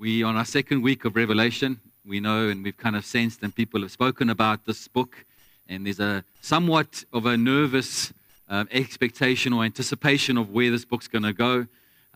We on our second week of Revelation. We know and we've kind of sensed, and people have spoken about this book. And there's a somewhat of a nervous um, expectation or anticipation of where this book's going to go.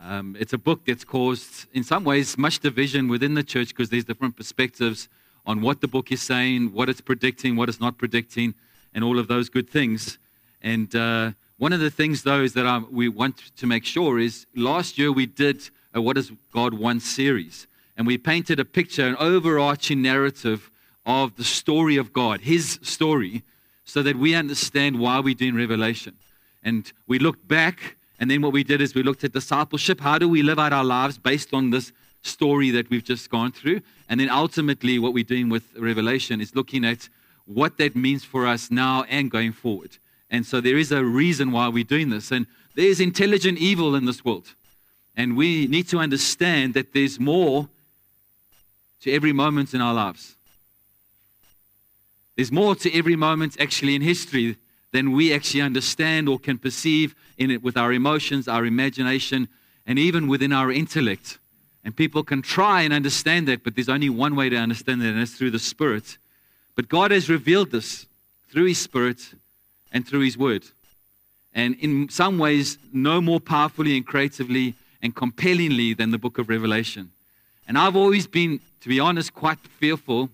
Um, it's a book that's caused, in some ways, much division within the church because there's different perspectives on what the book is saying, what it's predicting, what it's not predicting, and all of those good things. And uh, one of the things, though, is that I, we want to make sure is last year we did a What Does God Want series. And we painted a picture, an overarching narrative of the story of God, His story, so that we understand why we're doing Revelation. And we looked back, and then what we did is we looked at discipleship. How do we live out our lives based on this story that we've just gone through? And then ultimately, what we're doing with Revelation is looking at what that means for us now and going forward. And so there is a reason why we're doing this. And there's intelligent evil in this world. And we need to understand that there's more to every moment in our lives. There's more to every moment actually in history than we actually understand or can perceive in it with our emotions, our imagination, and even within our intellect. And people can try and understand that, but there's only one way to understand that, and it's through the Spirit. But God has revealed this through His Spirit and through His Word. And in some ways, no more powerfully and creatively and compellingly than the book of Revelation. And I've always been, to be honest, quite fearful,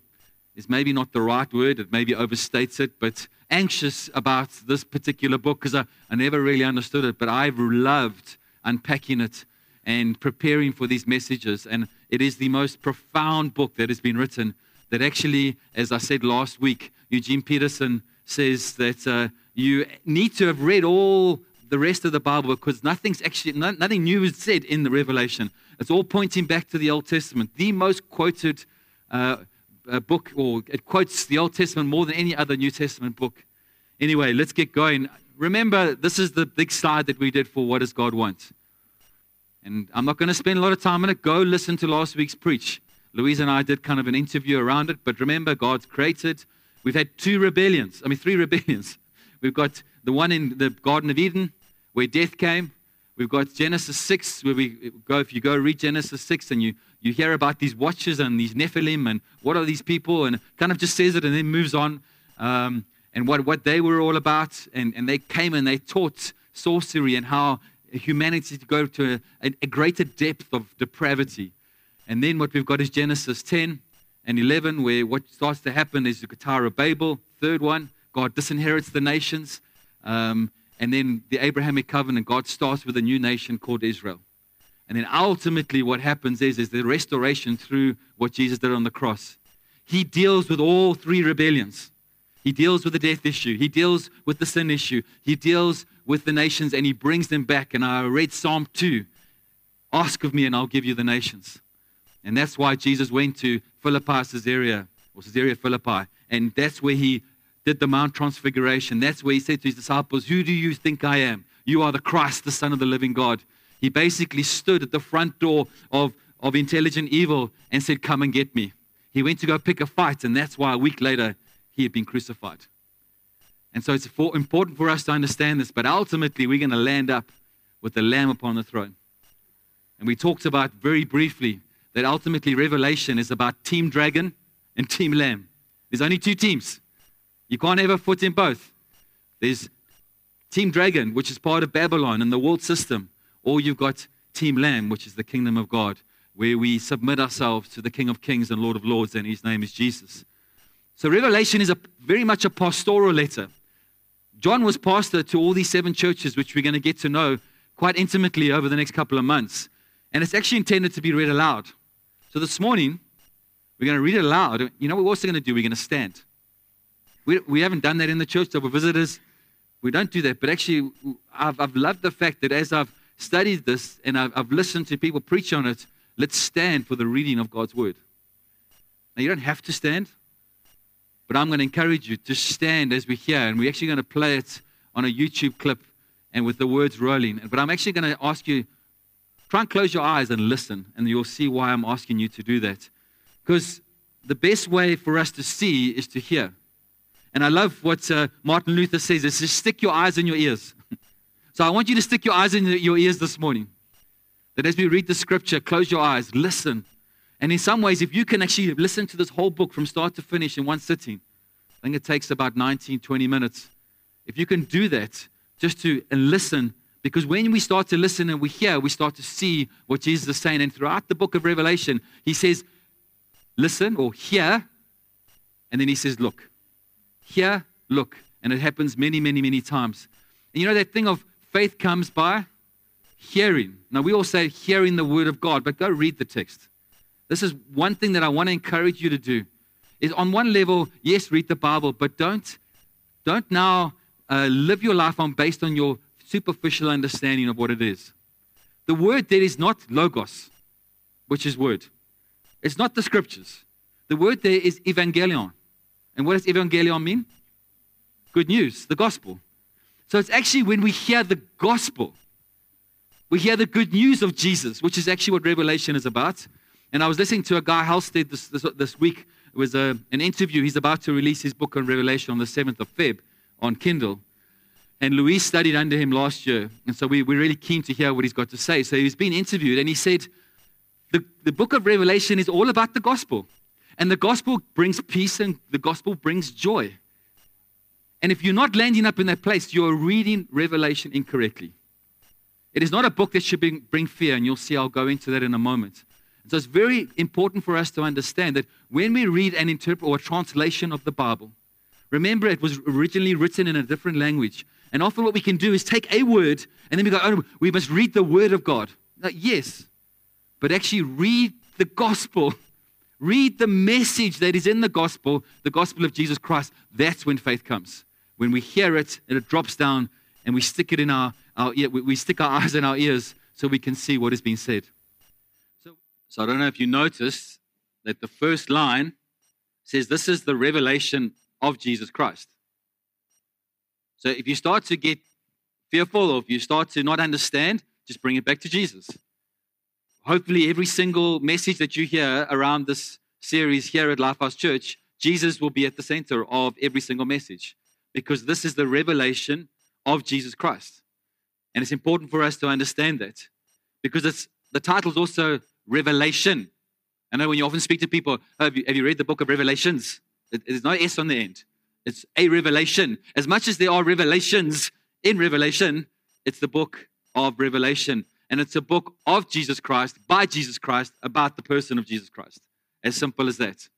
is maybe not the right word, it maybe overstates it, but anxious about this particular book because I, I never really understood it. But I've loved unpacking it and preparing for these messages. And it is the most profound book that has been written. That actually, as I said last week, Eugene Peterson says that uh, you need to have read all the rest of the Bible because nothing's actually nothing new is said in the Revelation. It's all pointing back to the Old Testament, the most quoted uh, uh, book, or it quotes the Old Testament more than any other New Testament book. Anyway, let's get going. Remember, this is the big slide that we did for what does God want. And I'm not going to spend a lot of time on it. Go listen to last week's preach. Louise and I did kind of an interview around it. But remember, God's created. We've had two rebellions. I mean, three rebellions. We've got the one in the Garden of Eden where death came. We've got Genesis 6, where we go, if you go read Genesis 6 and you, you hear about these watchers and these Nephilim and what are these people, and kind of just says it and then moves on, um, and what, what they were all about. And, and they came and they taught sorcery and how humanity to go to a, a greater depth of depravity. And then what we've got is Genesis 10 and 11, where what starts to happen is the Tower of Babel, third one, God disinherits the nations. Um, and then the Abrahamic covenant, God starts with a new nation called Israel. And then ultimately, what happens is, is the restoration through what Jesus did on the cross. He deals with all three rebellions. He deals with the death issue. He deals with the sin issue. He deals with the nations and he brings them back. And I read Psalm 2 Ask of me, and I'll give you the nations. And that's why Jesus went to Philippi, Caesarea, or Caesarea Philippi. And that's where he did the Mount Transfiguration. That's where he said to his disciples, Who do you think I am? You are the Christ, the Son of the living God. He basically stood at the front door of, of intelligent evil and said, Come and get me. He went to go pick a fight, and that's why a week later he had been crucified. And so it's for, important for us to understand this, but ultimately we're going to land up with the Lamb upon the throne. And we talked about very briefly that ultimately Revelation is about Team Dragon and Team Lamb. There's only two teams. You can't have a foot in both. There's Team Dragon, which is part of Babylon and the world system, or you've got Team Lamb, which is the kingdom of God, where we submit ourselves to the King of Kings and Lord of Lords, and his name is Jesus. So Revelation is a, very much a pastoral letter. John was pastor to all these seven churches, which we're going to get to know quite intimately over the next couple of months. And it's actually intended to be read aloud. So this morning, we're going to read it aloud. You know what we're also going to do? We're going to stand. We, we haven't done that in the church, so we're visitors. We don't do that. But actually, I've, I've loved the fact that as I've studied this and I've, I've listened to people preach on it, let's stand for the reading of God's word. Now, you don't have to stand, but I'm going to encourage you to stand as we hear. And we're actually going to play it on a YouTube clip and with the words rolling. But I'm actually going to ask you try and close your eyes and listen, and you'll see why I'm asking you to do that. Because the best way for us to see is to hear. And I love what uh, Martin Luther says is just stick your eyes in your ears. so I want you to stick your eyes in your ears this morning. That as we read the scripture, close your eyes, listen, And in some ways, if you can actually listen to this whole book from start to finish in one sitting, I think it takes about 19, 20 minutes. If you can do that, just to and listen, because when we start to listen and we hear, we start to see what Jesus is saying. And throughout the book of Revelation, he says, listen or hear, and then he says, look. Hear, look. And it happens many, many, many times. And you know that thing of faith comes by hearing. Now, we all say hearing the word of God, but go read the text. This is one thing that I want to encourage you to do. Is on one level, yes, read the Bible, but don't, don't now uh, live your life on based on your superficial understanding of what it is. The word there is not logos, which is word. It's not the scriptures. The word there is evangelion. And what does evangelion mean? Good news, the gospel. So it's actually when we hear the gospel, we hear the good news of Jesus, which is actually what Revelation is about. And I was listening to a guy, Halstead, this, this, this week. It was a, an interview. He's about to release his book on Revelation on the 7th of Feb on Kindle. And Louise studied under him last year. And so we, we're really keen to hear what he's got to say. So he's been interviewed and he said, the, the book of Revelation is all about the gospel. And the gospel brings peace and the gospel brings joy. And if you're not landing up in that place, you're reading Revelation incorrectly. It is not a book that should bring, fear, and you'll see I'll go into that in a moment. So it's very important for us to understand that when we read an interpret or a translation of the Bible, remember it was originally written in a different language. And often what we can do is take a word and then we go, oh, we must read the word of God. Now, yes, but actually read the gospel. Read the message that is in the gospel, the gospel of Jesus Christ. That's when faith comes. When we hear it and it drops down and we stick it in our, our ear, we stick our eyes in our ears so we can see what is being said. So I don't know if you noticed that the first line says this is the revelation of Jesus Christ. So if you start to get fearful or if you start to not understand, just bring it back to Jesus. Hopefully, every single message that you hear around this series here at Lifehouse Church, Jesus will be at the center of every single message because this is the revelation of Jesus Christ. And it's important for us to understand that because it's the title is also revelation. I know when you often speak to people, oh, have, you, have you read the book of Revelations? It, there's no S on the end. It's a revelation. As much as there are revelations in Revelation, it's the book of Revelation. And it's a book of Jesus Christ, by Jesus Christ, about the person of Jesus Christ. As simple as that.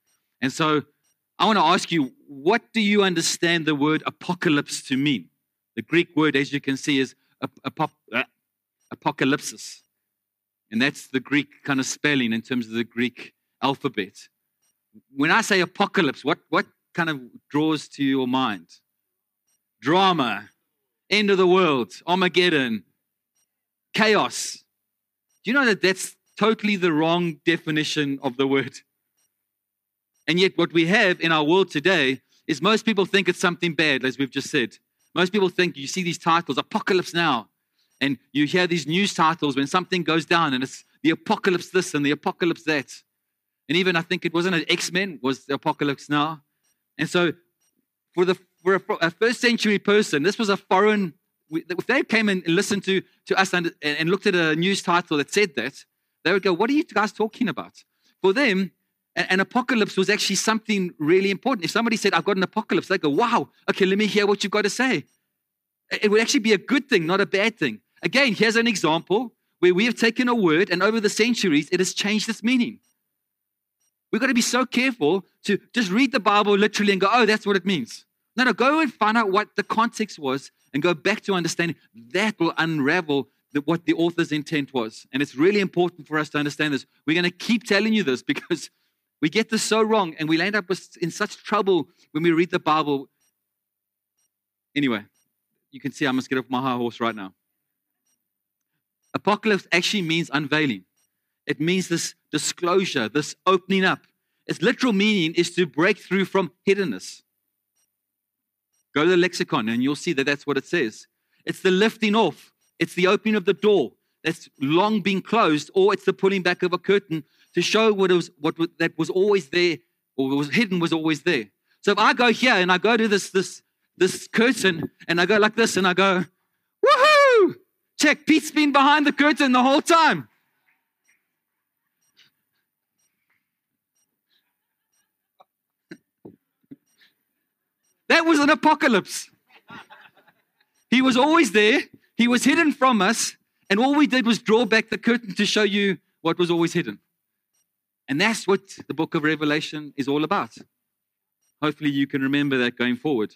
And so I want to ask you, what do you understand the word apocalypse to mean? The Greek word, as you can see, is ap- ap- uh, apocalypsis. And that's the Greek kind of spelling in terms of the Greek alphabet. When I say apocalypse, what, what kind of draws to your mind? Drama, end of the world, Armageddon, chaos. Do you know that that's totally the wrong definition of the word? And yet, what we have in our world today is most people think it's something bad, as we've just said. Most people think you see these titles, Apocalypse Now, and you hear these news titles when something goes down and it's the apocalypse this and the apocalypse that. And even I think it wasn't an X-Men was the apocalypse now. And so for the for a, a first century person, this was a foreign if they came and listened to, to us and, and looked at a news title that said that, they would go, What are you guys talking about? For them, an, an apocalypse was actually something really important. If somebody said, I've got an apocalypse, they go, Wow, okay, let me hear what you've got to say. It would actually be a good thing, not a bad thing. Again, here's an example where we have taken a word and over the centuries it has changed its meaning. We've got to be so careful to just read the Bible literally and go, oh, that's what it means. No, no, go and find out what the context was and go back to understanding. That will unravel the, what the author's intent was. And it's really important for us to understand this. We're going to keep telling you this because we get this so wrong and we end up in such trouble when we read the Bible. Anyway, you can see I must get off my high horse right now. Apocalypse actually means unveiling. It means this disclosure, this opening up. Its literal meaning is to break through from hiddenness. Go to the lexicon and you'll see that that's what it says. It's the lifting off, it's the opening of the door that's long been closed, or it's the pulling back of a curtain to show what was what that was always there or was hidden was always there. So if I go here and I go to this this this curtain and I go like this and I go, woohoo! Check, Pete's been behind the curtain the whole time. That was an apocalypse. He was always there, he was hidden from us, and all we did was draw back the curtain to show you what was always hidden. And that's what the book of Revelation is all about. Hopefully, you can remember that going forward.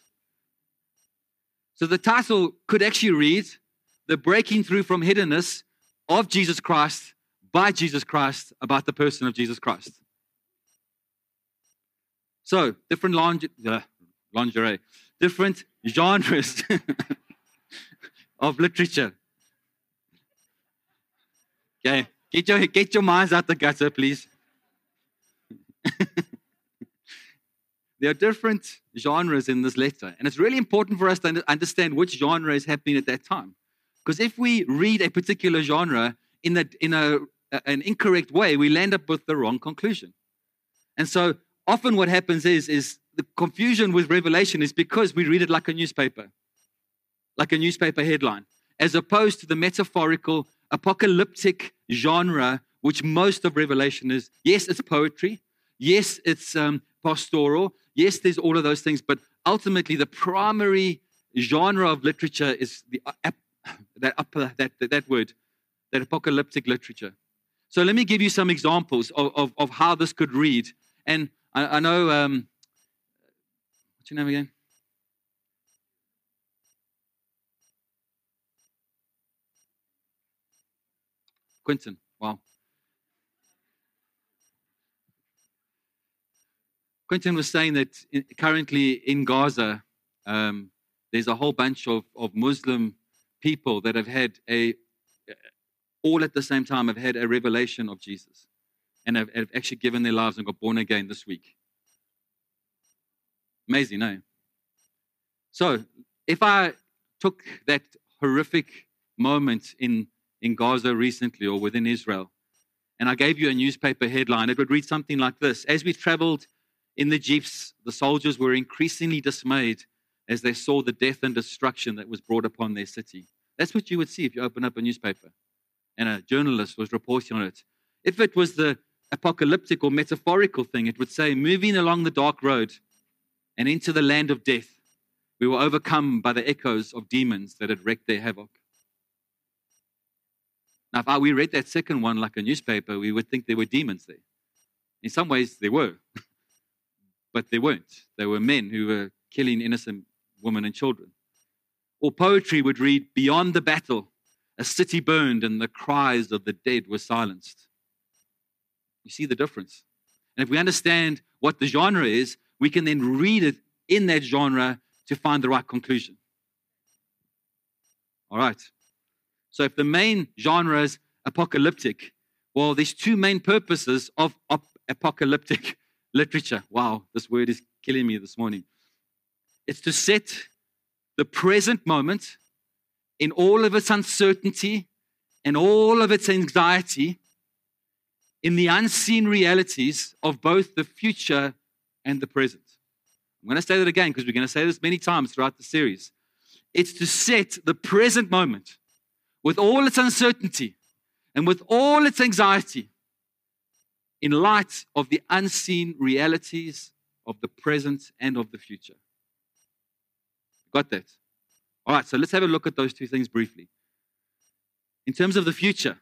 So, the title could actually read The Breaking Through from Hiddenness of Jesus Christ by Jesus Christ about the person of Jesus Christ. So, different uh, lingerie different genres of literature. Okay, get your, get your minds out the gutter, please. there are different genres in this letter, and it's really important for us to understand which genre is happening at that time. Because if we read a particular genre in, a, in a, an incorrect way, we land up with the wrong conclusion. And so often what happens is, is the confusion with Revelation is because we read it like a newspaper, like a newspaper headline, as opposed to the metaphorical, apocalyptic genre, which most of Revelation is. Yes, it's poetry. Yes, it's um, pastoral. Yes, there's all of those things. But ultimately, the primary genre of literature is the, uh, that, upper, that, that, that word, that apocalyptic literature. So let me give you some examples of, of, of how this could read. And I, I know, um, what's your name again? Quentin. Wow. Quentin was saying that currently in Gaza, um, there's a whole bunch of, of Muslim people that have had a, all at the same time, have had a revelation of Jesus and have, have actually given their lives and got born again this week. Amazing, no? So, if I took that horrific moment in, in Gaza recently or within Israel, and I gave you a newspaper headline, it would read something like this As we traveled in the jeeps, the soldiers were increasingly dismayed as they saw the death and destruction that was brought upon their city. That's what you would see if you open up a newspaper and a journalist was reporting on it. If it was the apocalyptic or metaphorical thing, it would say, moving along the dark road and into the land of death, we were overcome by the echoes of demons that had wreaked their havoc. Now, if we read that second one like a newspaper, we would think there were demons there. In some ways, there were, but they weren't. They were men who were killing innocent women and children. Or poetry would read, Beyond the battle, a city burned and the cries of the dead were silenced. You see the difference. And if we understand what the genre is, we can then read it in that genre to find the right conclusion. All right. So if the main genre is apocalyptic, well, there's two main purposes of apocalyptic literature. Wow, this word is killing me this morning. It's to set the present moment in all of its uncertainty and all of its anxiety in the unseen realities of both the future and the present. I'm going to say that again because we're going to say this many times throughout the series. It's to set the present moment with all its uncertainty and with all its anxiety in light of the unseen realities of the present and of the future. Got that? All right, so let's have a look at those two things briefly. In terms of the future,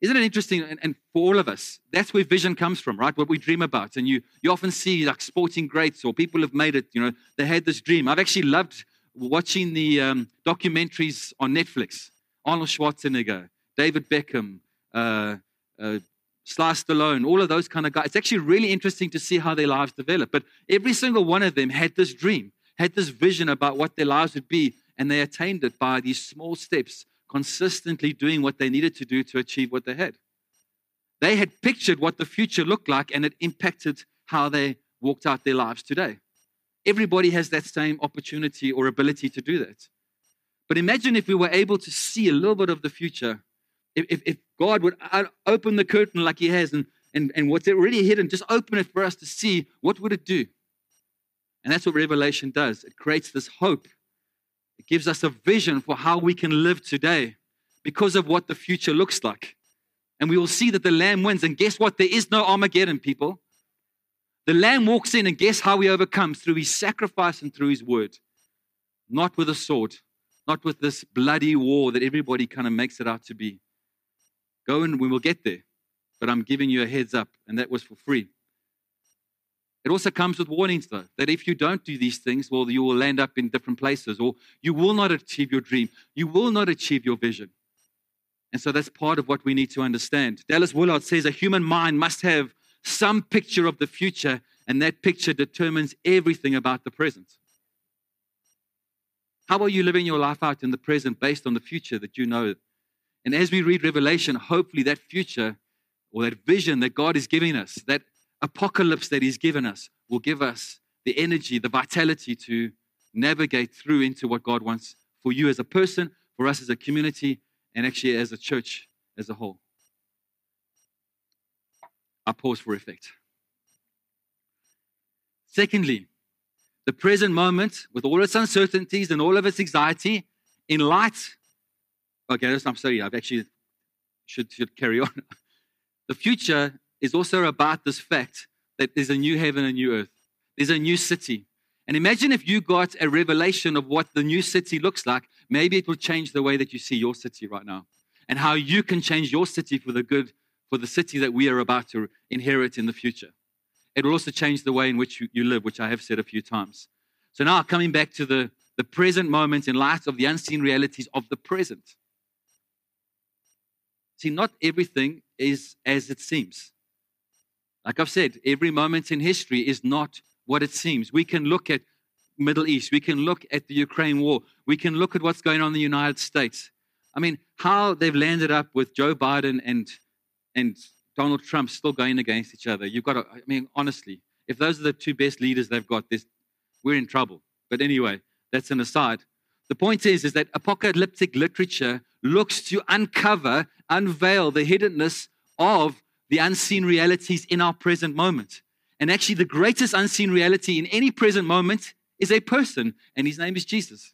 isn't it interesting? And, and, for all of us, that's where vision comes from, right? What we dream about. And you, you often see like sporting greats or people have made it, you know, they had this dream. I've actually loved watching the um, documentaries on Netflix Arnold Schwarzenegger, David Beckham, uh, uh, Sly Stallone, all of those kind of guys. It's actually really interesting to see how their lives develop. But every single one of them had this dream, had this vision about what their lives would be, and they attained it by these small steps consistently doing what they needed to do to achieve what they had. They had pictured what the future looked like, and it impacted how they walked out their lives today. Everybody has that same opportunity or ability to do that. But imagine if we were able to see a little bit of the future. If, if God would open the curtain like He has and, and, and what's already hidden, just open it for us to see what would it do? And that's what Revelation does. It creates this hope it gives us a vision for how we can live today because of what the future looks like. And we will see that the Lamb wins. And guess what? There is no Armageddon, people. The Lamb walks in, and guess how he overcomes? Through his sacrifice and through his word. Not with a sword, not with this bloody war that everybody kind of makes it out to be. Go and we will get there. But I'm giving you a heads up, and that was for free. It also comes with warnings, though, that if you don't do these things, well, you will land up in different places, or you will not achieve your dream. You will not achieve your vision. And so that's part of what we need to understand. Dallas Willard says a human mind must have some picture of the future, and that picture determines everything about the present. How are you living your life out in the present based on the future that you know? And as we read Revelation, hopefully that future or that vision that God is giving us, that apocalypse that He's given us, will give us the energy, the vitality to navigate through into what God wants for you as a person, for us as a community, and actually as a church as a whole. I pause for effect. Secondly, the present moment, with all its uncertainties and all of its anxiety, in light. Okay, I'm sorry, I've actually should, should carry on. The future is also about this fact that there's a new heaven and new earth. There's a new city. And imagine if you got a revelation of what the new city looks like, maybe it will change the way that you see your city right now and how you can change your city for the good, for the city that we are about to inherit in the future. It will also change the way in which you, live, which I have said a few times. So now, coming back to the, the present moment in light of the unseen realities of the present. See, not everything is as it seems. Like I've said, every moment in history is not what it seems. We can look at Middle East, we can look at the Ukraine war, we can look at what's going on in the United States. I mean, how they've landed up with Joe Biden and and Donald Trump still going against each other. You've got to, I mean, honestly, if those are the two best leaders they've got, this we're in trouble. But anyway, that's an aside. The point is, is that apocalyptic literature looks to uncover, unveil the hiddenness of the unseen realities in our present moment. And actually, the greatest unseen reality in any present moment is a person, and his name is Jesus.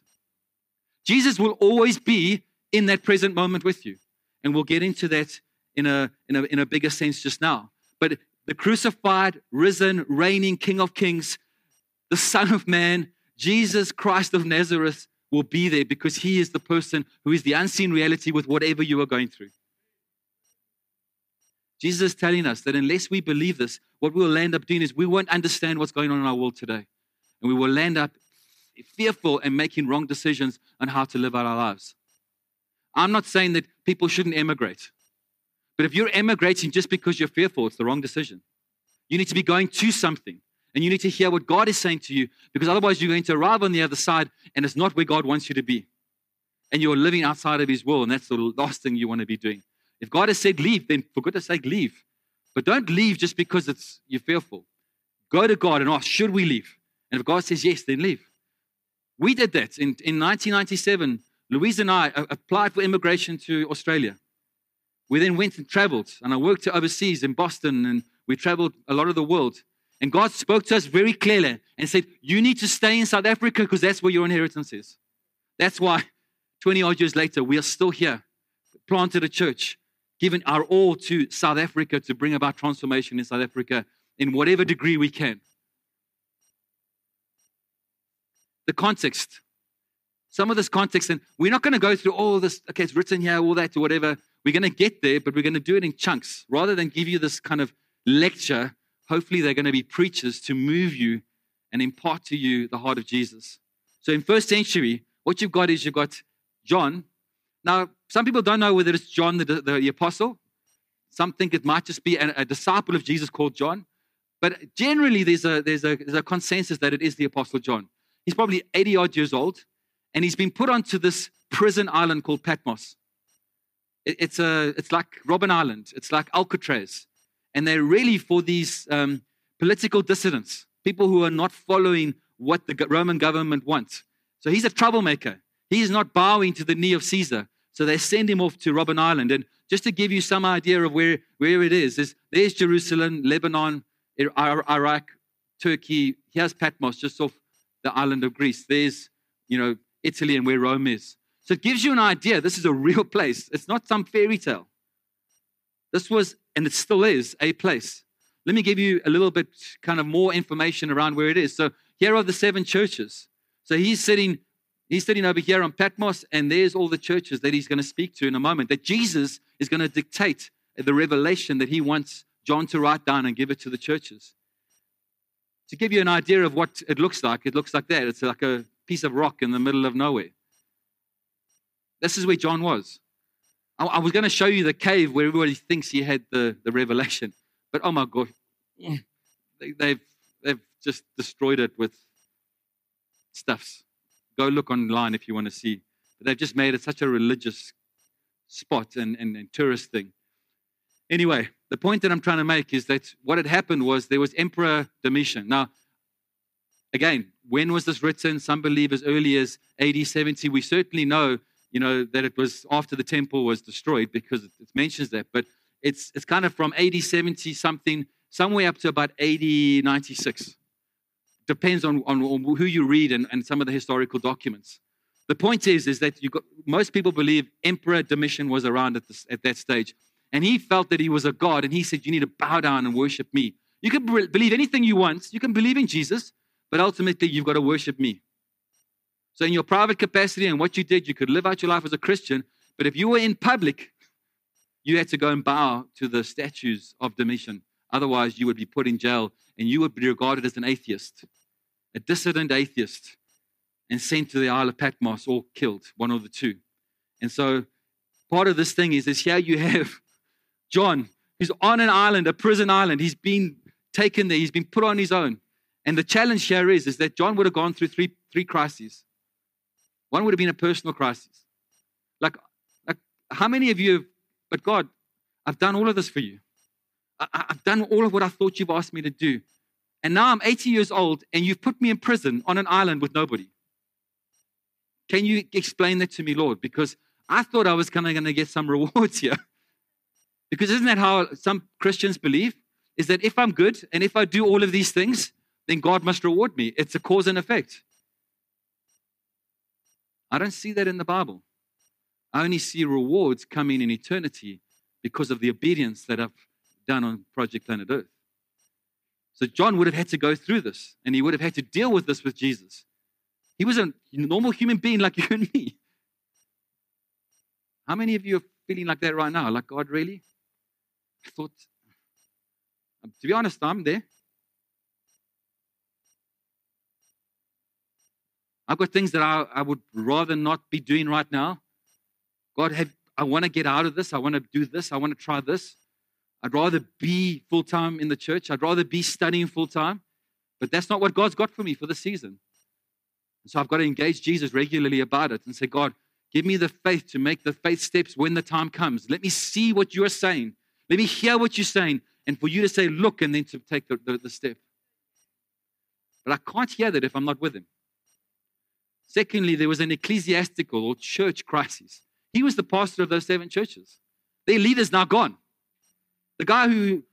Jesus will always be in that present moment with you. And we'll get into that in a, in a, in a bigger sense just now. But the crucified, risen, reigning King of Kings, the Son of Man, Jesus Christ of Nazareth, will be there because he is the person who is the unseen reality with whatever you are going through. Jesus is telling us that unless we believe this, what we'll end up doing is we won't understand what's going on in our world today. And we will end up fearful and making wrong decisions on how to live out our lives. I'm not saying that people shouldn't emigrate. But if you're emigrating just because you're fearful, it's the wrong decision. You need to be going to something. And you need to hear what God is saying to you because otherwise you're going to arrive on the other side and it's not where God wants you to be. And you're living outside of His will, and that's the last thing you want to be doing. If God has said leave, then for goodness sake, leave. But don't leave just because it's you're fearful. Go to God and ask, should we leave? And if God says yes, then leave. We did that in, in 1997. Louise and I uh, applied for immigration to Australia. We then went and traveled, and I worked overseas in Boston, and we traveled a lot of the world. And God spoke to us very clearly and said, You need to stay in South Africa because that's where your inheritance is. That's why 20 odd years later, we are still here, planted a church, given our all to South Africa to bring about transformation in South Africa in whatever degree we can. The context. Some of this context, and we're not going to go through all this, okay, it's written here, all that, or whatever. We're going to get there, but we're going to do it in chunks rather than give you this kind of lecture hopefully they're going to be preachers to move you and impart to you the heart of Jesus. So in first century, what you've got is you've got John. Now, some people don't know whether it's John the, the, the apostle. Some think it might just be a, a, disciple of Jesus called John. But generally, there's a, there's, a, there's a consensus that it is the apostle John. He's probably 80 odd years old, and he's been put onto this prison island called Patmos. It, it's, a, it's like Robben Island, it's like Alcatraz and they're really for these um, political dissidents, people who are not following what the Roman government wants. So he's a troublemaker. He is not bowing to the knee of Caesar. So they send him off to Robben Island. And just to give you some idea of where, where it is, is there's Jerusalem, Lebanon, Iraq, Turkey. Here's Patmos, just off the island of Greece. There's, you know, Italy and where Rome is. So it gives you an idea. This is a real place. It's not some fairy tale. This was, and it still is, a place. let me give you a little bit kind of more information around where it is. So here are the seven churches. So he's sitting, he's sitting over here on Patmos, and there's all the churches that he's going to speak to in a moment. That Jesus is going to dictate the revelation that he wants John to write down and give it to the churches. To give you an idea of what it looks like, it looks like that. It's like a piece of rock in the middle of nowhere. This is where John was. I, I was going to show you the cave where everybody thinks he had the, the revelation. But oh my God, they, they've, they've just destroyed it with stuffs. Go look online if you want to see. But they've just made it such a religious spot and, and, and tourist thing. Anyway, the point that I'm trying to make is that what had happened was there was Emperor Domitian. Now, again, when was this written? Some believe as early as AD 70. We certainly know, you know, that it was after the temple was destroyed because it mentions that. But it's, it's kind of from AD 70 something, somewhere up to about AD 96. Depends on, on, on who you read and, and some of the historical documents. The point is, is that you got, most people believe Emperor Domitian was around at, this, at that stage. And he felt that he was a God, and he said, You need to bow down and worship me. You can believe anything you want, you can believe in Jesus, but ultimately you've got to worship me. So, in your private capacity and what you did, you could live out your life as a Christian, but if you were in public, you had to go and bow to the statues of Domitian. Otherwise, you would be put in jail and you would be regarded as an atheist, a dissident atheist, and sent to the Isle of Patmos or killed, one of the two. And so, part of this thing is, is here you have John, who's on an island, a prison island. He's been taken there, he's been put on his own. And the challenge here is, is that John would have gone through three, three crises. One would have been a personal crisis. Like, like how many of you have but God, I've done all of this for you. I, have done all of what I thought you've asked me to do. And now I'm 80 years old and you've put me in prison on an island with nobody. Can you explain that to me, Lord? Because I thought I was kind of going to get some rewards here. Because isn't that how some Christians believe? Is that if I'm good and if I do all of these things, then God must reward me. It's a cause and effect. I don't see that in the Bible. I only see rewards coming in eternity because of the obedience that I've done on Project Planet Earth. So John would have had to go through this and he would have had to deal with this with Jesus. He was a normal human being like you and me. How many of you are feeling like that right now? Like, God, really? I thought, to be honest, I'm there. I've got things that I, I would rather not be doing right now. God, have, I want to get out of this. I want to do this. I want to try this. I'd rather be full time in the church. I'd rather be studying full time. But that's not what God's got for me for the season. so I've got to engage Jesus regularly about it and say, God, give me the faith to make the faith steps when the time comes. Let me see what you're saying. Let me hear what you're saying. And for you to say, look, and then to take the, the, the step. But I can't hear that if I'm not with him. Secondly, there was an ecclesiastical or church crisis. He was the pastor of those seven churches. Their leader's now gone. The guy who,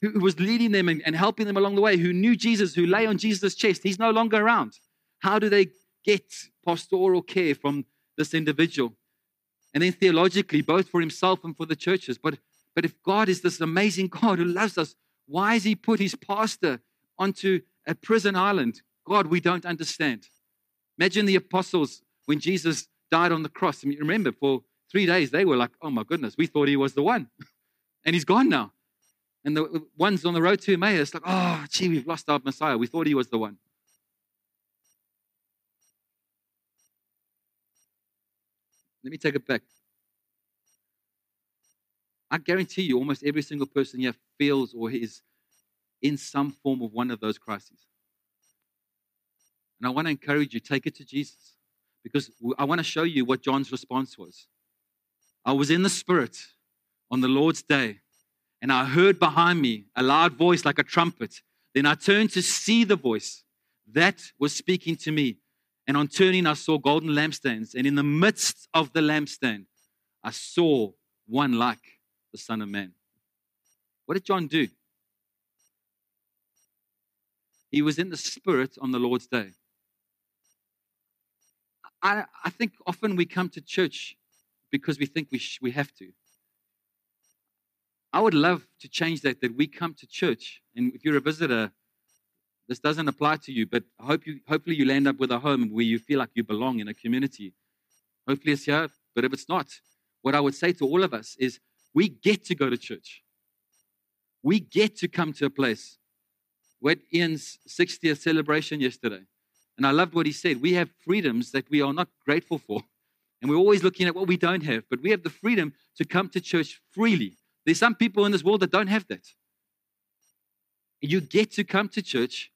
who was leading them and, and helping them along the way, who knew Jesus, who lay on Jesus' chest, he's no longer around. How do they get pastoral care from this individual? And then theologically, both for himself and for the churches. But, but if God is this amazing God who loves us, why has he put his pastor onto a prison island? God, we don't understand. Imagine the apostles when Jesus died on the cross. I mean, remember, for three days, they were like, oh my goodness, we thought he was the one. and he's gone now. And the ones on the road to Emmaus, like, oh, gee, we've lost our Messiah. We thought he was the one. Let me take it back. I guarantee you, almost every single person here feels or is in some form of one of those crises. And I want to encourage you take it to Jesus because I want to show you what John's response was. I was in the Spirit on the Lord's day, and I heard behind me a loud voice like a trumpet. Then I turned to see the voice that was speaking to me. And on turning, I saw golden lampstands. And in the midst of the lampstand, I saw one like the Son of Man. What did John do? He was in the Spirit on the Lord's day. I, I think often we come to church because we think we, sh- we have to. I would love to change that, that we come to church. And if you're a visitor, this doesn't apply to you, but I hope you, hopefully you land up with a home where you feel like you belong in a community. Hopefully it's here, but if it's not, what I would say to all of us is we get to go to church. We get to come to a place. We Ian's 60th celebration yesterday. And I loved what he said. We have freedoms that we are not grateful for. And we're always looking at what we don't have, but we have the freedom to come to church freely. There's some people in this world that don't have that. You get to come to church,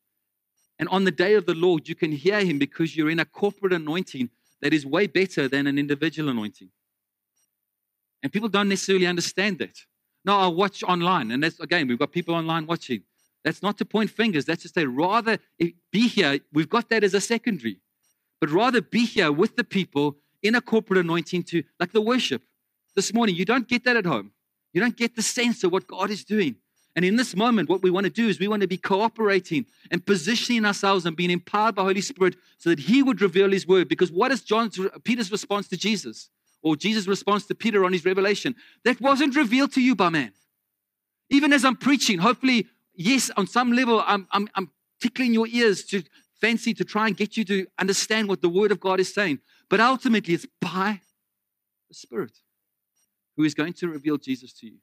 and on the day of the Lord, you can hear Him because you're in a corporate anointing that is way better than an individual anointing. And people don't necessarily understand that. No, I'll watch online. And that's, again, we've got people online watching. That's not to point fingers. That's to say, rather be here. We've got that as a secondary. But rather be here with the people in a corporate anointing to, like the worship this morning. You don't get that at home. You don't get the sense of what God is doing. And in this moment, what we want to do is we want to be cooperating and positioning ourselves and being empowered by Holy Spirit so that He would reveal His word. Because what is John's Peter's response to Jesus? Or Jesus' response to Peter on his revelation? That wasn't revealed to you by man. Even as I'm preaching, hopefully yes, on some level, I'm, I'm, I'm tickling your ears to fancy to try and get you to understand what the Word of God is saying. But ultimately, it's by the Spirit who is going to reveal Jesus to you.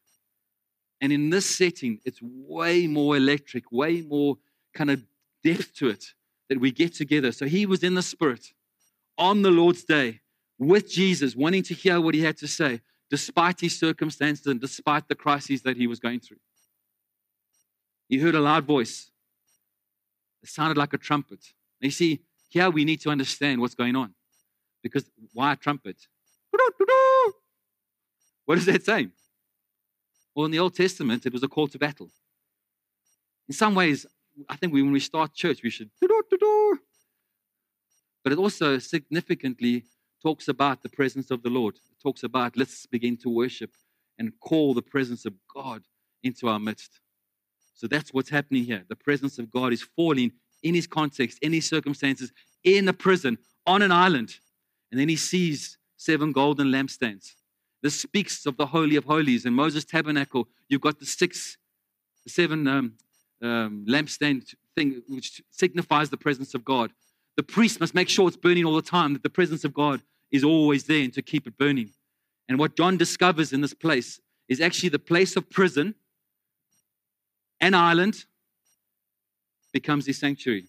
And in this setting, it's way more electric, way more kind of depth to it that we get together. So he was in the Spirit on the Lord's day with Jesus, wanting to hear what he had to say, despite his circumstances and despite the crises that he was going through. He heard a loud voice. It sounded like a trumpet. And you see, here we need to understand what's going on. Because why a trumpet? What is that saying? Well, in the Old Testament, it was a call to battle. In some ways, I think when we start church, we should. But it also significantly talks about the presence of the Lord. It talks about let's begin to worship and call the presence of God into our midst. So that's what's happening here. The presence of God is falling in his context, in his circumstances, in a prison, on an island. And then he sees seven golden lampstands. This speaks of the Holy of Holies. In Moses' tabernacle, you've got the six, the seven um, um, lampstand thing, which signifies the presence of God. The priest must make sure it's burning all the time, that the presence of God is always there and to keep it burning. And what John discovers in this place is actually the place of prison an island becomes his sanctuary.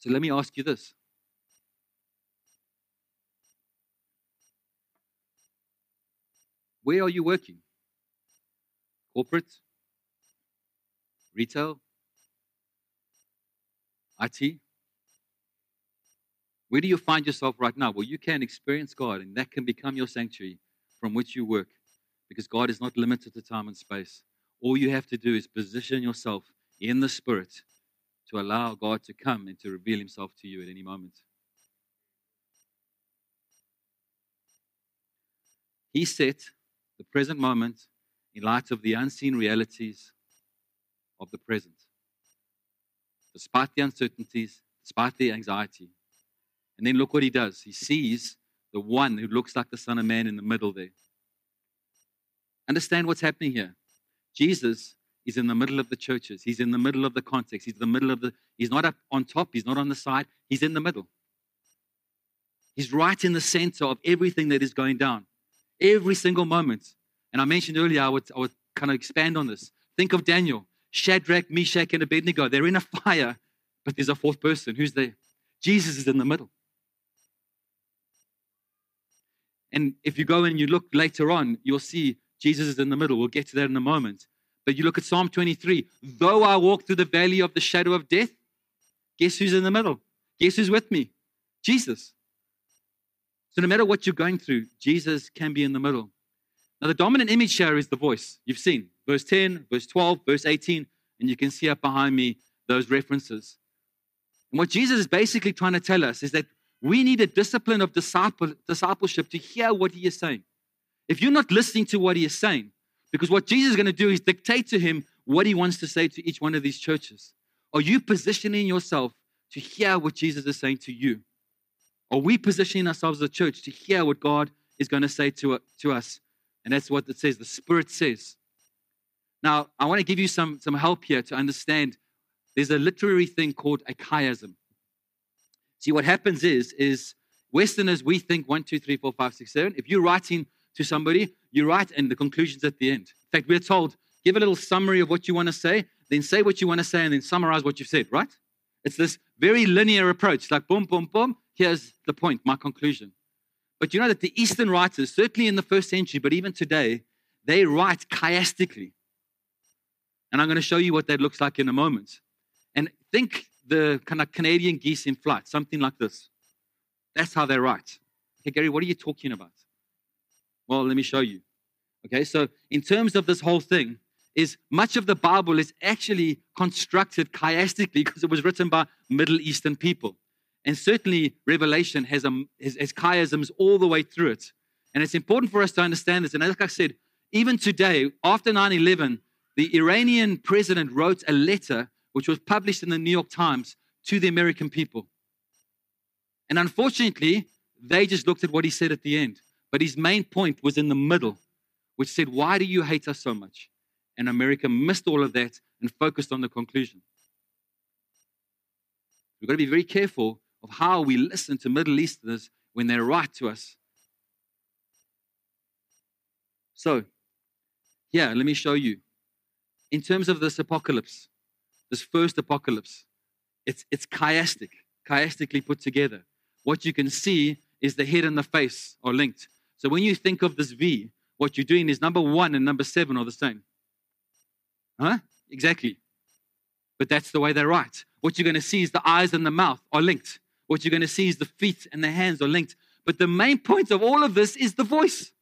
So let me ask you this. Where are you working? Corporate? Retail? IT? Where do you find yourself right now? Well, you can experience God, and that can become your sanctuary from which you work because God is not limited to time and space. All you have to do is position yourself in the Spirit to allow God to come and to reveal Himself to you at any moment. He set the present moment in light of the unseen realities of the present. Despite the uncertainties, despite the anxiety. And then look what he does. He sees the one who looks like the Son of Man in the middle there. Understand what's happening here. Jesus is in the middle of the churches. He's in the middle of the context. He's in the middle of the, he's not up on top. He's not on the side. He's in the middle. He's right in the center of everything that is going down. Every single moment. And I mentioned earlier, I would, I would kind of expand on this. Think of Daniel, Shadrach, Meshach, and Abednego. They're in a fire, but there's a fourth person. Who's there? Jesus is in the middle. And if you go and you look later on, you'll see Jesus is in the middle. We'll get to that in a moment. But you look at Psalm 23 though I walk through the valley of the shadow of death, guess who's in the middle? Guess who's with me? Jesus. So no matter what you're going through, Jesus can be in the middle. Now, the dominant image here is the voice. You've seen verse 10, verse 12, verse 18, and you can see up behind me those references. And what Jesus is basically trying to tell us is that we need a discipline of disciple, discipleship to hear what he is saying. If you're not listening to what he is saying, because what Jesus is going to do is dictate to him what he wants to say to each one of these churches. Are you positioning yourself to hear what Jesus is saying to you? Are we positioning ourselves as a church to hear what God is going to say to, to us? And that's what it says. The Spirit says. Now, I want to give you some, some help here to understand there's a literary thing called a chiasm. See, what happens is, is Westerners, we think one, two, three, four, five, six, seven. If you're writing to somebody, you write and the conclusion's at the end. In fact, we're told, give a little summary of what you want to say, then say what you want to say, and then summarize what you've said, right? It's this very linear approach, like boom, boom, boom. Here's the point, my conclusion. But you know that the Eastern writers, certainly in the first century, but even today, they write chiastically. And I'm going to show you what that looks like in a moment. And think the kind of Canadian geese in flight, something like this. That's how they write. Okay, Gary, what are you talking about? Well, let me show you. Okay, so in terms of this whole thing, is much of the Bible is actually constructed chiastically because it was written by Middle Eastern people. And certainly Revelation has, a, has, has chiasms all the way through it. And it's important for us to understand this. And like I said, even today, after 9 11, the Iranian president wrote a letter which was published in the New York Times to the American people. And unfortunately, they just looked at what he said at the end. But his main point was in the middle, which said, Why do you hate us so much? And America missed all of that and focused on the conclusion. We've got to be very careful of how we listen to Middle Easterners when they write to us. So, yeah, let me show you in terms of this apocalypse, this first apocalypse, it's, it's chiastic, chiastically put together. What you can see is the head and the face are linked. So when you think of this V, what you're doing is number one and number seven are the same. Huh? Exactly. But that's the way they write. What you're going to see is the eyes and the mouth are linked. What you're going to see is the feet and the hands are linked. But the main point of all of this is the voice.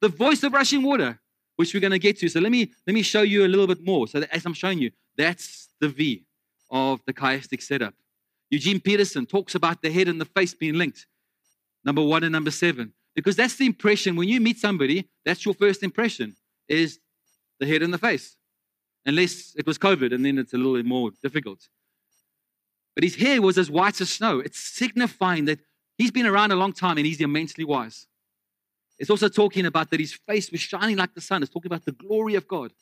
The voice of rushing water which we're going to get to. So let me let me show you a little bit more. So as I'm showing you, that's the V of the chiastic setup. Eugene Peterson talks about the head and the face being linked. Number one and number seven. Because that's the impression when you meet somebody, that's your first impression, is the head and the face. Unless it was COVID, and then it's a little bit more difficult. But his hair was as white as snow. It's signifying that he's been around a long time and he's immensely wise. It's also talking about that his face was shining like the sun. It's talking about the glory of God.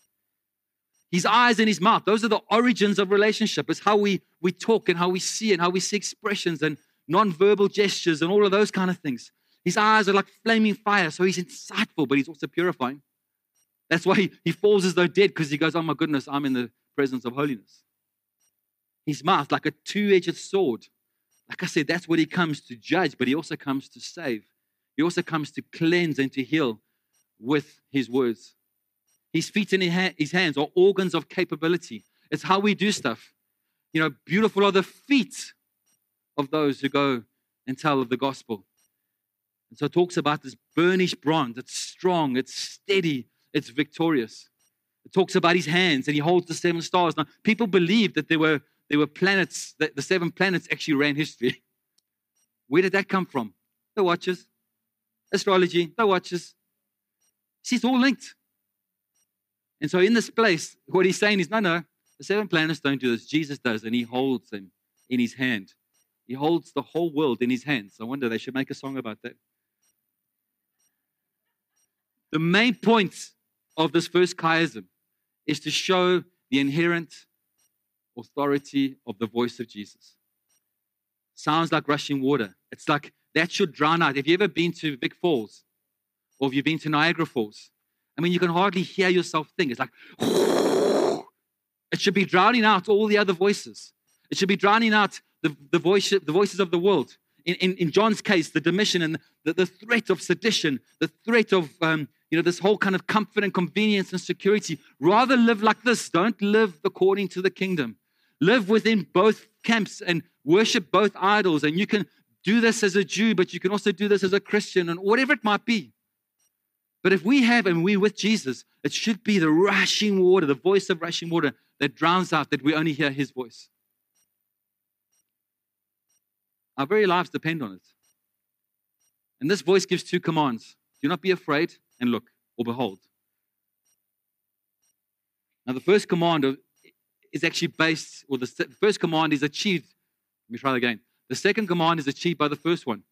His eyes and his mouth, those are the origins of relationship. It's how we, we talk and how we see and how we see expressions and non-verbal gestures and all of those kind of things. His eyes are like flaming fire, so he's insightful, but he's also purifying. That's why he, he falls as though dead because he goes, Oh my goodness, I'm in the presence of holiness. His mouth, like a two edged sword. Like I said, that's what he comes to judge, but he also comes to save. He also comes to cleanse and to heal with his words. His feet and his hands are organs of capability. It's how we do stuff. You know, beautiful are the feet of those who go and tell of the gospel. And so it talks about this burnished bronze. It's strong, it's steady, it's victorious. It talks about his hands and he holds the seven stars. Now, people believe that there were, there were planets, that the seven planets actually ran history. Where did that come from? The watches astrology, the watches. See, it's all linked. And so in this place, what he's saying is, no, no, the seven planets don't do this. Jesus does, and he holds them in his hand. He holds the whole world in his hands. I wonder they should make a song about that. The main point of this first chiasm is to show the inherent authority of the voice of Jesus. Sounds like rushing water. It's like that should drown out. Have you ever been to Big Falls? Or have you been to Niagara Falls? I mean, you can hardly hear yourself think. It's like, it should be drowning out all the other voices. It should be drowning out the, the, voice, the voices of the world. In, in, in John's case, the Domitian and the, the threat of sedition, the threat of um, you know, this whole kind of comfort and convenience and security. Rather live like this. Don't live according to the kingdom. Live within both camps and worship both idols. And you can do this as a Jew, but you can also do this as a Christian, and whatever it might be. But if we have and we're with Jesus, it should be the rushing water, the voice of rushing water that drowns out that we only hear his voice. Our very lives depend on it. And this voice gives two commands do not be afraid and look or behold. Now, the first command is actually based, or the first command is achieved. Let me try that again. The second command is achieved by the first one.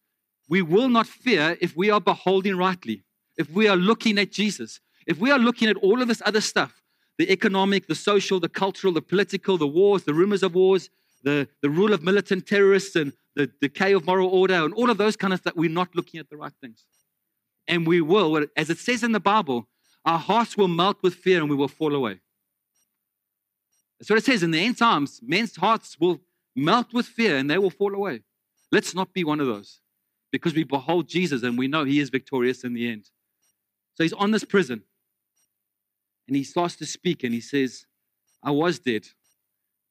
We will not fear if we are beholding rightly. if we are looking at Jesus, if we are looking at all of this other stuff, the economic, the social, the cultural, the political, the wars, the rumors of wars, the, the rule of militant terrorists, and the decay of moral order, and all of those kind of stuff, we're not looking at the right things. And we will, as it says in the Bible, our hearts will melt with fear and we will fall away. That's what it says in the end times. Men's hearts will melt with fear and they will fall away. Let's not be one of those because we behold Jesus and we know he is victorious in the end. So he's on this prison and he starts to speak and he says, I was dead,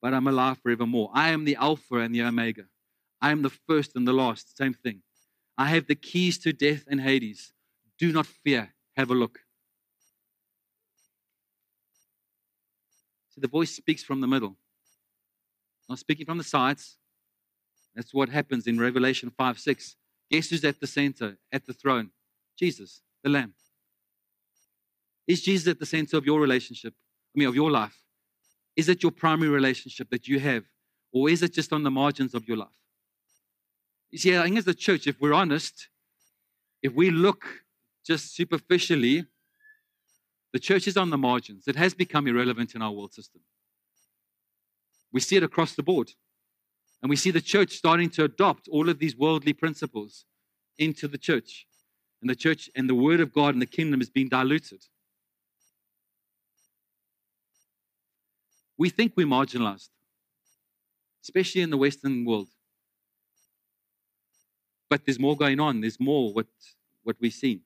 but I'm alive forevermore. I am the Alpha and the Omega. I am the first and the last. Same thing. I have the keys to death and Hades. Do not fear. Have a look. So the voice speaks from the middle, not speaking from the sides. That's what happens in Revelation 5 6. Guess who's at the center, at the throne? Jesus, the Lamb. Is Jesus at the center of your relationship? I mean, of your life? Is it your primary relationship that you have? Or is it just on the margins of your life? You see, I think as a church, if we're honest, if we look just superficially, the church is on the margins. It has become irrelevant in our world system. We see it across the board. And we see the church starting to adopt all of these worldly principles into the church. And the church and the word of God and the kingdom is being diluted. We think we're marginalized, especially in the Western world. But there's more going on. There's more what, what we've seen.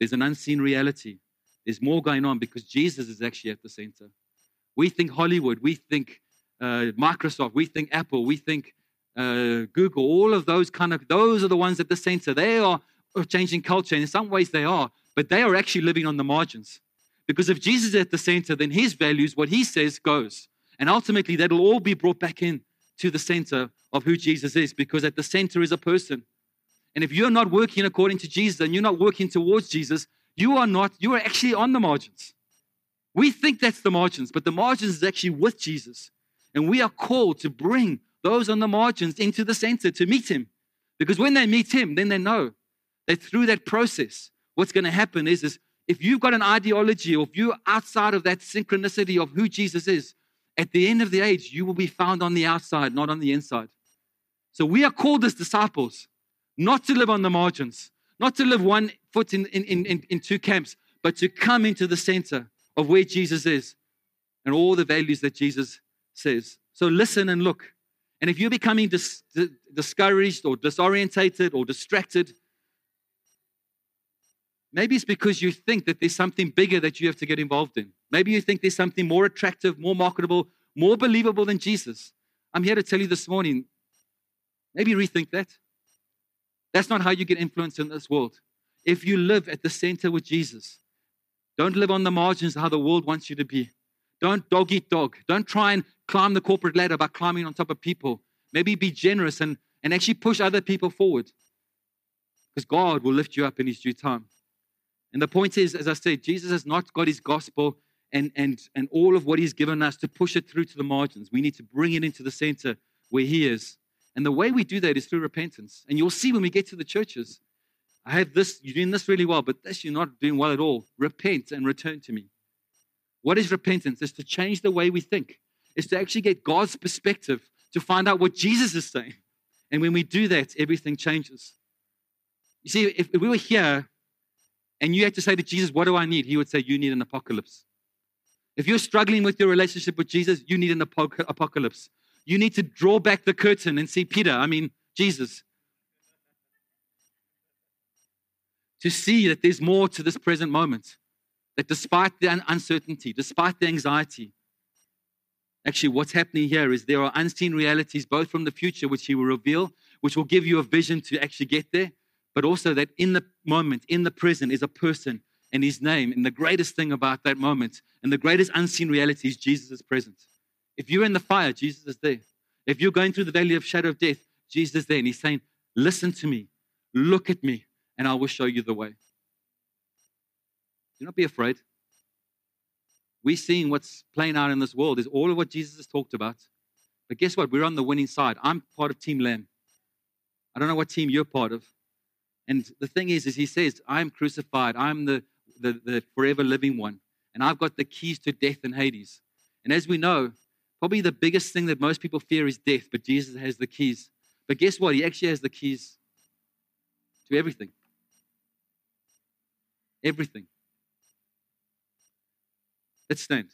There's an unseen reality. There's more going on because Jesus is actually at the center. We think Hollywood, we think uh, Microsoft, we think Apple, we think uh, Google, all of those kind of, those are the ones at the center. They are changing culture. And in some ways they are, but they are actually living on the margins. Because if Jesus is at the center, then his values, what he says, goes. And ultimately, that'll all be brought back in to the center of who Jesus is, because at the center is a person. And if you're not working according to Jesus and you're not working towards Jesus, you are not, you are actually on the margins. We think that's the margins, but the margins is actually with Jesus. And we are called to bring those on the margins into the center to meet him. Because when they meet him, then they know that through that process, what's going to happen is, is if you've got an ideology or if you're outside of that synchronicity of who Jesus is, at the end of the age, you will be found on the outside, not on the inside. So we are called as disciples not to live on the margins, not to live one foot in, in, in, in two camps, but to come into the center of where Jesus is and all the values that Jesus says. So listen and look. And if you're becoming dis- discouraged or disorientated or distracted, Maybe it's because you think that there's something bigger that you have to get involved in. Maybe you think there's something more attractive, more marketable, more believable than Jesus. I'm here to tell you this morning maybe rethink that. That's not how you get influence in this world. If you live at the center with Jesus, don't live on the margins how the world wants you to be. Don't dog eat dog. Don't try and climb the corporate ladder by climbing on top of people. Maybe be generous and, and actually push other people forward. Because God will lift you up in His due time. And the point is, as I said, Jesus has not got his gospel and, and, and all of what he's given us to push it through to the margins. We need to bring it into the center where he is. And the way we do that is through repentance. And you'll see when we get to the churches, I have this, you're doing this really well, but this you're not doing well at all. Repent and return to me. What is repentance? It's to change the way we think. It's to actually get God's perspective to find out what Jesus is saying. And when we do that, everything changes. You see, if we were here and you had to say to Jesus, What do I need? He would say, You need an apocalypse. If you're struggling with your relationship with Jesus, you need an apocalypse. You need to draw back the curtain and see Peter, I mean, Jesus. To see that there's more to this present moment. That despite the uncertainty, despite the anxiety, actually, what's happening here is there are unseen realities, both from the future, which He will reveal, which will give you a vision to actually get there, but also that in the moment, in the present, is a person and his name. And the greatest thing about that moment and the greatest unseen reality is Jesus is present. If you're in the fire, Jesus is there. If you're going through the valley of shadow of death, Jesus is there. And he's saying, Listen to me, look at me, and I will show you the way. Do not be afraid. We're seeing what's playing out in this world is all of what Jesus has talked about. But guess what? We're on the winning side. I'm part of Team Lamb. I don't know what team you're part of, And the thing is, is he says, I'm crucified. I'm the, the, the forever living one. And I've got the keys to death and Hades. And as we know, probably the biggest thing that most people fear is death, but Jesus has the keys. But guess what? He actually has the keys to everything. Everything. Let's stand.